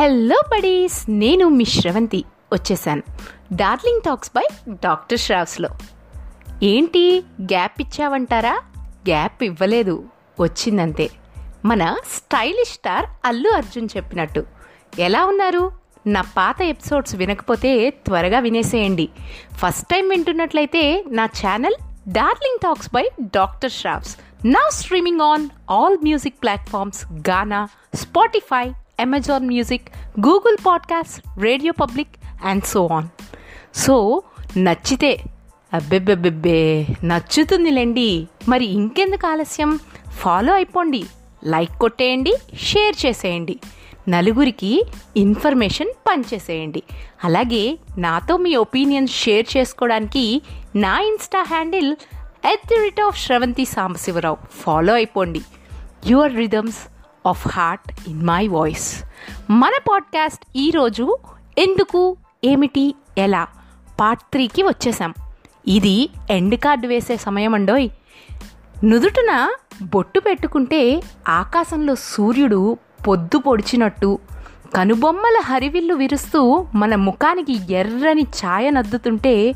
Hello buddies నేను మీ శ్రవంతి. వచ్చేసాను. డార్లింగ్ టాక్స్ బై డాక్టర్ శ్రావ్స్లో. ఏంటి గ్యాప్ ఇచ్చావంటారా? గ్యాప్ ఇవ్వలేదు. వచ్చిందంతే. మన స్టైలిష్ స్టార్ అల్లు అర్జున్ చెప్పినట్టు. ఎలా ఉన్నారు? నా పాత ఎపిసోడ్స్ వినకపోతే త్వరగా వినేసేయండి. ఫస్ట్ టైం వింటున్నట్లయితే నా channel darling talks by doctor Shravs. Now streaming on all music platforms Gaana Spotify Amazon music Google podcast radio public and so on so నచ్చితే అబ్బెబ్బెబ్బెబ్బే నచ్చుతుందిలేండి మరి ఇంకెందుకు ఆలస్యం? ఫాలో అయిపోండి. లైక్ కొట్టేయండి షేర్ చేసేయండి. నలుగురికి ఇన్ఫర్మేషన్ పంచేసేయండి. అలాగే నాతో మీ ఒపీనియన్స్ షేర్ చేసుకోవడానికి నా insta handle at the rhythm of Shravanthi Sambasivarao follow అయిపోండి. Your rhythms of heart in my voice. మన పాడ్కాస్ట్ ఈరోజు ఎందుకు ఏమిటి ఎలా? పార్ట్ త్రీకి వచ్చేసాం. ఇది ఎండ్ కార్డు వేసే సమయం అండోయ్. నుదుటన బొట్టు పెట్టుకుంటే ఆకాశంలో సూర్యుడు పొద్దు పొడిచినట్టు కనుబొమ్మల హరివిల్లు విరుస్తూ మన ముఖానికి ఎర్రని ఛాయ నద్దుతుంటే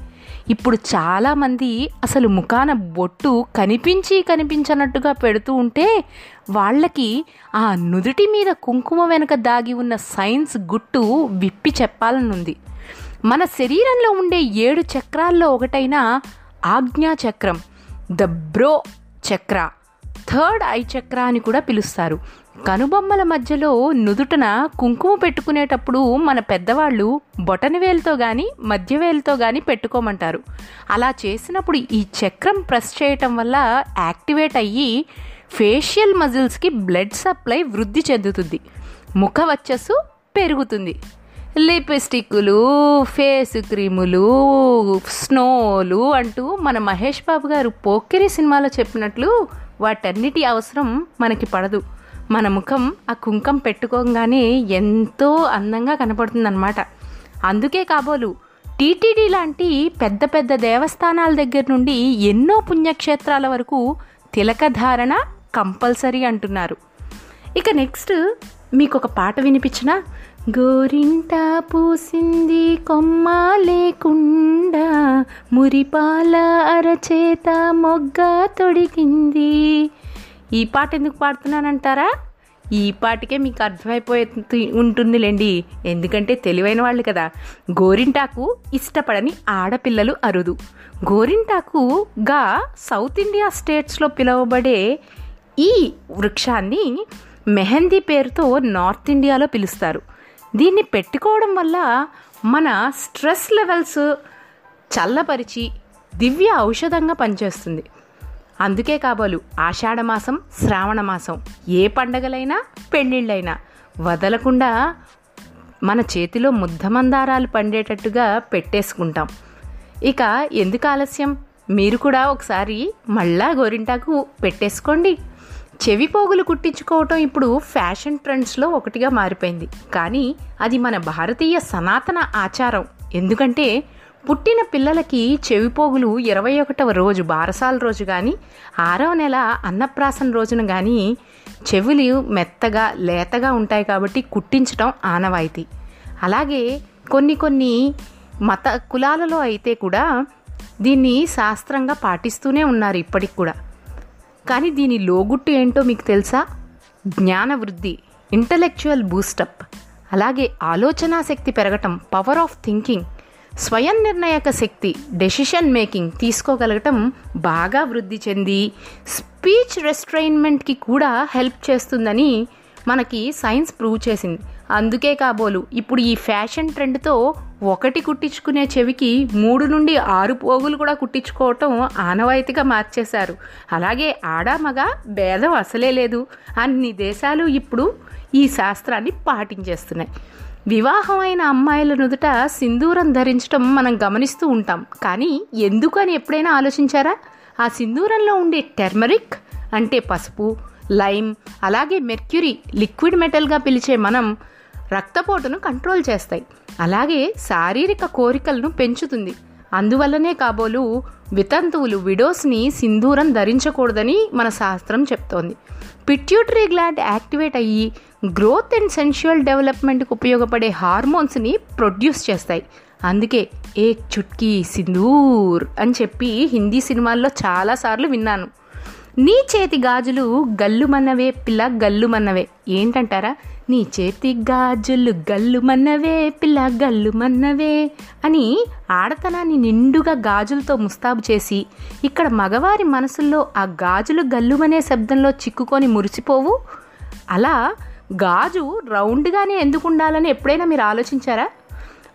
ఇప్పుడు చాలామంది అసలు ముఖాన బొట్టు కనిపించి కనిపించనట్టుగా పెడుతూ ఉంటే వాళ్ళకి ఆ నుదుటి మీద కుంకుమ వెనుక దాగి ఉన్న సైన్స్ గుట్టు విప్పి చెప్పాలనుంది. మన శరీరంలో ఉండే ఏడు చక్రాల్లో ఒకటైన ఆజ్ఞా చక్రం the brow chakra third eye chakra అని కూడా పిలుస్తారు. కనుబొమ్మల మధ్యలో నుదుటన కుంకుమ పెట్టుకునేటప్పుడు మన పెద్దవాళ్ళు బొటనవేలుతో కానీ మధ్యవేలుతో కానీ పెట్టుకోమంటారు. అలా చేసినప్పుడు ఈ చక్రం ప్రెస్ చేయటం వల్ల యాక్టివేట్ అయ్యి ఫేషియల్ మజిల్స్కి బ్లడ్ సప్లై వృద్ధి చెందుతుంది. ముఖ వచ్చస్సు పెరుగుతుంది. లిప్స్టిక్లు ఫేస్ క్రీములు స్నోలు అంటూ మన మహేష్ బాబు గారు పోక్కిరి సినిమాలో చెప్పినట్లు వాటన్నిటి అవసరం మనకి పడదు. మన ముఖం ఆ కుంకం పెట్టుకోగానే ఎంతో అందంగా కనపడుతుందన్నమాట. అందుకే కాబోలు టీటీడీ లాంటి పెద్ద పెద్ద దేవస్థానాల దగ్గర నుండి ఎన్నో పుణ్యక్షేత్రాల వరకు తిలకధారణ కంపల్సరీ అంటున్నారు. ఇక నెక్స్ట్ మీకు ఒక పాట వినిపించిన? గోరింట పూసింది కొమ్మ లేకుండా మురిపాల అరచేత మొగ్గ తొడిగింది. ఈ పాట ఎందుకు పాడుతున్నానంటారా? ఈ పాటికే మీకు అర్థమైపోయి ఉంటుందిలేండి. ఎందుకంటే తెలివైన వాళ్ళు కదా. గోరింటాకు ఇష్టపడని ఆడపిల్లలు అరుదు. గోరింటాకుగా సౌత్ ఇండియా స్టేట్స్లో పిలువబడే ఈ వృక్షాన్ని మెహందీ పేరుతో నార్త్ ఇండియాలో పిలుస్తారు. దీన్ని పెట్టుకోవడం వల్ల మన స్ట్రెస్ లెవెల్స్ చల్లపరిచి దివ్య ఔషధంగా పనిచేస్తుంది. అందుకే కాబోలు ఆషాఢమాసం శ్రావణమాసం ఏ పండగలైనా పెళ్ళిళ్ళైనా వదలకుండా మన చేతిలో ముద్దమందారాలు పండేటట్టుగా పెట్టేసుకుంటాం. ఇక ఎందుకు ఆలస్యం? మీరు కూడా ఒకసారి మళ్ళా గోరింటాకు పెట్టేసుకోండి. చెవి పోగులు కుట్టించుకోవటం ఇప్పుడు ఫ్యాషన్ ట్రెండ్స్లో ఒకటిగా మారిపోయింది. కానీ అది మన భారతీయ సనాతన ఆచారం. ఎందుకంటే పుట్టిన పిల్లలకి చెవిపోగులు ఇరవై ఒకటవ రోజు బారసాల రోజు కానీ ఆరవ నెల అన్నప్రాసన రోజున కానీ చెవులు మెత్తగా లేతగా ఉంటాయి కాబట్టి కుట్టించడం ఆనవాయితీ. అలాగే కొన్ని కొన్ని మత కులాలలో అయితే కూడా దీన్ని శాస్త్రంగా పాటిస్తూనే ఉన్నారు ఇప్పటికి కూడా. కానీ దీని లోగుట్టు ఏంటో మీకు తెలుసా? జ్ఞాన వృద్ధి ఇంటలెక్చువల్ బూస్టప్ అలాగే ఆలోచనా శక్తి పెరగటం పవర్ ఆఫ్ థింకింగ్ స్వయం నిర్ణయక శక్తి డెసిషన్ మేకింగ్ తీసుకోగలగటం బాగా వృద్ధి చెంది స్పీచ్ రెస్ట్రైన్మెంట్కి కూడా హెల్ప్ చేస్తుందని మనకి సైన్స్ ప్రూవ్ చేసింది. అందుకే కాబోలు ఇప్పుడు ఈ ఫ్యాషన్ ట్రెండ్తో ఒకటి కుట్టించుకునే చెవికి మూడు నుండి ఆరు పోగులు కూడా కుట్టించుకోవటం ఆనవాయితీగా మార్చేశారు. అలాగే ఆడ మగ భేదం అసలే లేదు. అన్ని దేశాలు ఇప్పుడు ఈ శాస్త్రాన్ని పాటించేస్తున్నాయి. వివాహమైన అమ్మాయిల నుదుట సింధూరం ధరించడం మనం గమనిస్తూ ఉంటాం. కానీ ఎందుకు అని ఎప్పుడైనా ఆలోచించారా? ఆ సింధూరంలో ఉండే టెర్మరిక్ అంటే పసుపు లైమ్ అలాగే మెర్క్యూరీ లిక్విడ్ మెటల్గా పిలిచే మనం రక్తపోటును కంట్రోల్ చేస్తాయి. అలాగే శారీరక కోరికలను పెంచుతుంది. అందువల్లనే కాబోలు వితంతువులు విడోస్ని సింధూరం ధరించకూడదని మన శాస్త్రం చెప్తోంది. పిట్యూటరీ గ్లాండ్ యాక్టివేట్ అయ్యి గ్రోత్ అండ్ సెన్షువల్ డెవలప్మెంట్కి ఉపయోగపడే హార్మోన్స్ని ప్రొడ్యూస్ చేస్తాయి. అందుకే ఏ చుట్కీ సింధూర్ అని చెప్పి హిందీ సినిమాల్లో చాలాసార్లు విన్నాను. నీ చేతి గాజులు గల్లుమన్నవే పిల్ల గల్లుమన్నవే. ఏంటంటారా? నీ చేతి గాజులు గల్లు మన్నవే పిల్ల గల్లు మన్నవే అని ఆడతనాన్ని నిండుగా గాజులతో ముస్తాబు చేసి ఇక్కడ మగవారి మనసుల్లో ఆ గాజులు గల్లుమనే శబ్దంలో చిక్కుకొని మురిసిపోవు? అలా గాజు రౌండ్గానే ఎందుకు ఉండాలని ఎప్పుడైనా మీరు ఆలోచించారా?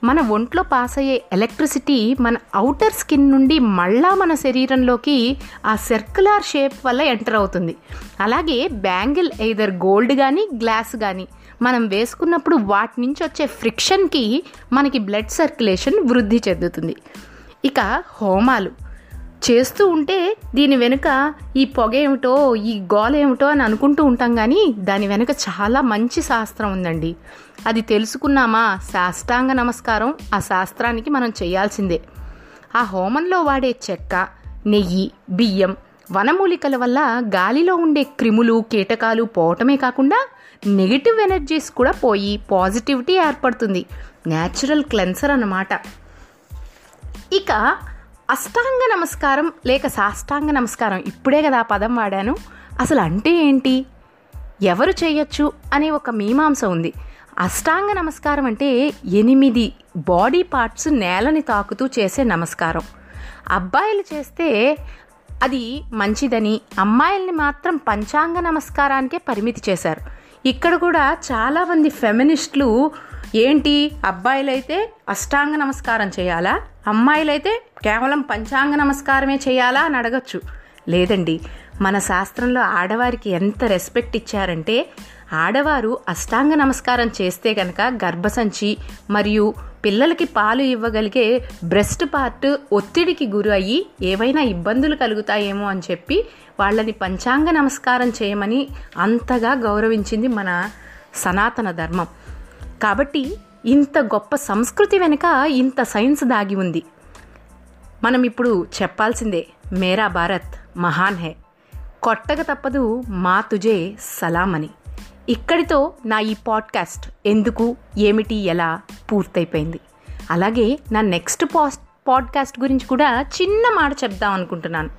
మన ఒంట్లో పాస్ అయ్యే ఎలక్ట్రిసిటీ మన అవుటర్ స్కిన్ నుండి మళ్ళా మన శరీరంలోకి ఆ సర్క్యులర్ షేప్ వల్ల ఎంటర్ అవుతుంది. అలాగే బ్యాంగిల్ ఎయిదర్ గోల్డ్ కానీ గ్లాస్ కానీ మనం వేసుకున్నప్పుడు వాటి నుంచి వచ్చే ఫ్రిక్షన్కి మనకి బ్లడ్ సర్క్యులేషన్ వృద్ధి చెందుతుంది. ఇక హోమాలు. చేస్తూ ఉంటే దీని వెనుక ఈ పొగ ఏమిటో ఈ గోల ఏమిటో అని అనుకుంటూ ఉంటాం కానీ దాని వెనుక చాలా మంచి శాస్త్రం ఉందండి. అది తెలుసుకున్నామా? శాస్త్రాంగ నమస్కారం. ఆ శాస్త్రానికి మనం చేయాల్సిందే. ఆ హోమంలో వాడే చెక్క నెయ్యి బియ్యం వనమూలికల వల్ల గాలిలో ఉండే క్రిములు కీటకాలు పోవటమే కాకుండా నెగిటివ్ ఎనర్జీస్ కూడా పోయి పాజిటివిటీ ఏర్పడుతుంది. న్యాచురల్ క్లెన్సర్ అన్నమాట. ఇక అష్టాంగ నమస్కారం లేక సాష్టాంగ నమస్కారం ఇప్పుడే కదా ఆ పదం వాడాను. అసలు అంటే ఏంటి? ఎవరు చేయొచ్చు అనే ఒక మీమాంస ఉంది. అష్టాంగ నమస్కారం అంటే ఎనిమిది బాడీ పార్ట్స్ నేలని తాకుతూ చేసే నమస్కారం. అబ్బాయిలు చేస్తే అది మంచిదని అమ్మాయిల్ని మాత్రం పంచాంగ నమస్కారానికే పరిమితి చేశారు. ఇక్కడ కూడా చాలామంది ఫెమినిస్టులు ఏంటి అబ్బాయిలైతే అష్టాంగ నమస్కారం చేయాలా? అమ్మాయిలైతే కేవలం పంచాంగ నమస్కారమే చేయాలా? అని అడగచ్చు. లేదండి మన శాస్త్రంలో ఆడవారికి ఎంత రెస్పెక్ట్ ఇచ్చారంటే ఆడవారు అష్టాంగ నమస్కారం చేస్తే కనుక గర్భసంచి మరియు పిల్లలకి పాలు ఇవ్వగలిగే బ్రెస్ట్ పార్ట్ ఒత్తిడికి గురి అయ్యి ఏవైనా ఇబ్బందులు కలుగుతాయేమో అని చెప్పి వాళ్ళని పంచాంగ నమస్కారం చేయమని అంతగా గౌరవించింది మన సనాతన ధర్మం. కాబట్టి ఇంత గొప్ప సంస్కృతి వెనుక ఇంత సైన్స్ దాగి ఉంది. మనం ఇప్పుడు చెప్పాల్సిందే మేరా భారత్ మహాన్ హే. కొట్టక తప్పదు మా తుజే సలాం అని. ఇక్కడితో నా ఈ పాడ్కాస్ట్ ఎందుకు ఏమిటి ఎలా పూర్తయిపోయింది. అలాగే నా నెక్స్ట్ పాస్ట్ పాడ్కాస్ట్ గురించి కూడా చిన్న మాట చెప్దాం అనుకుంటున్నాను.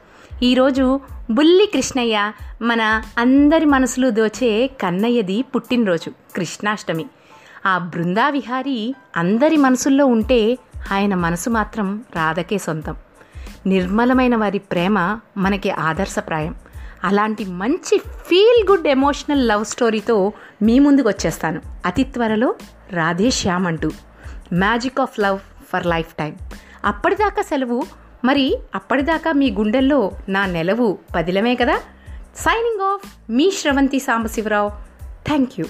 ఈరోజు బుల్లి కృష్ణయ్య మన అందరి మనసులు దోచే కన్నయ్యది పుట్టినరోజు కృష్ణాష్టమి. ఆ బృందా విహారి అందరి మనసుల్లో ఉంటే ఆయన మనసు మాత్రం రాధకే సొంతం. నిర్మలమైన వారి ప్రేమ మనకి ఆదర్శప్రాయం. అలాంటి మంచి ఫీల్ గుడ్ ఎమోషనల్ లవ్ స్టోరీతో మీ ముందుకు వచ్చేస్తాను. అతి త్వరలో రాధే శ్యామ్ అంటూ. Magic of love for life time అప్పటిదాకా సెలవు. మరి అప్పటిదాకా మీ గుండెల్లో నా నెలవు పదిలమే కదా? సైనింగ్ ఆఫ్ మీ శ్రవంతి సాంబశివరావు. Thank you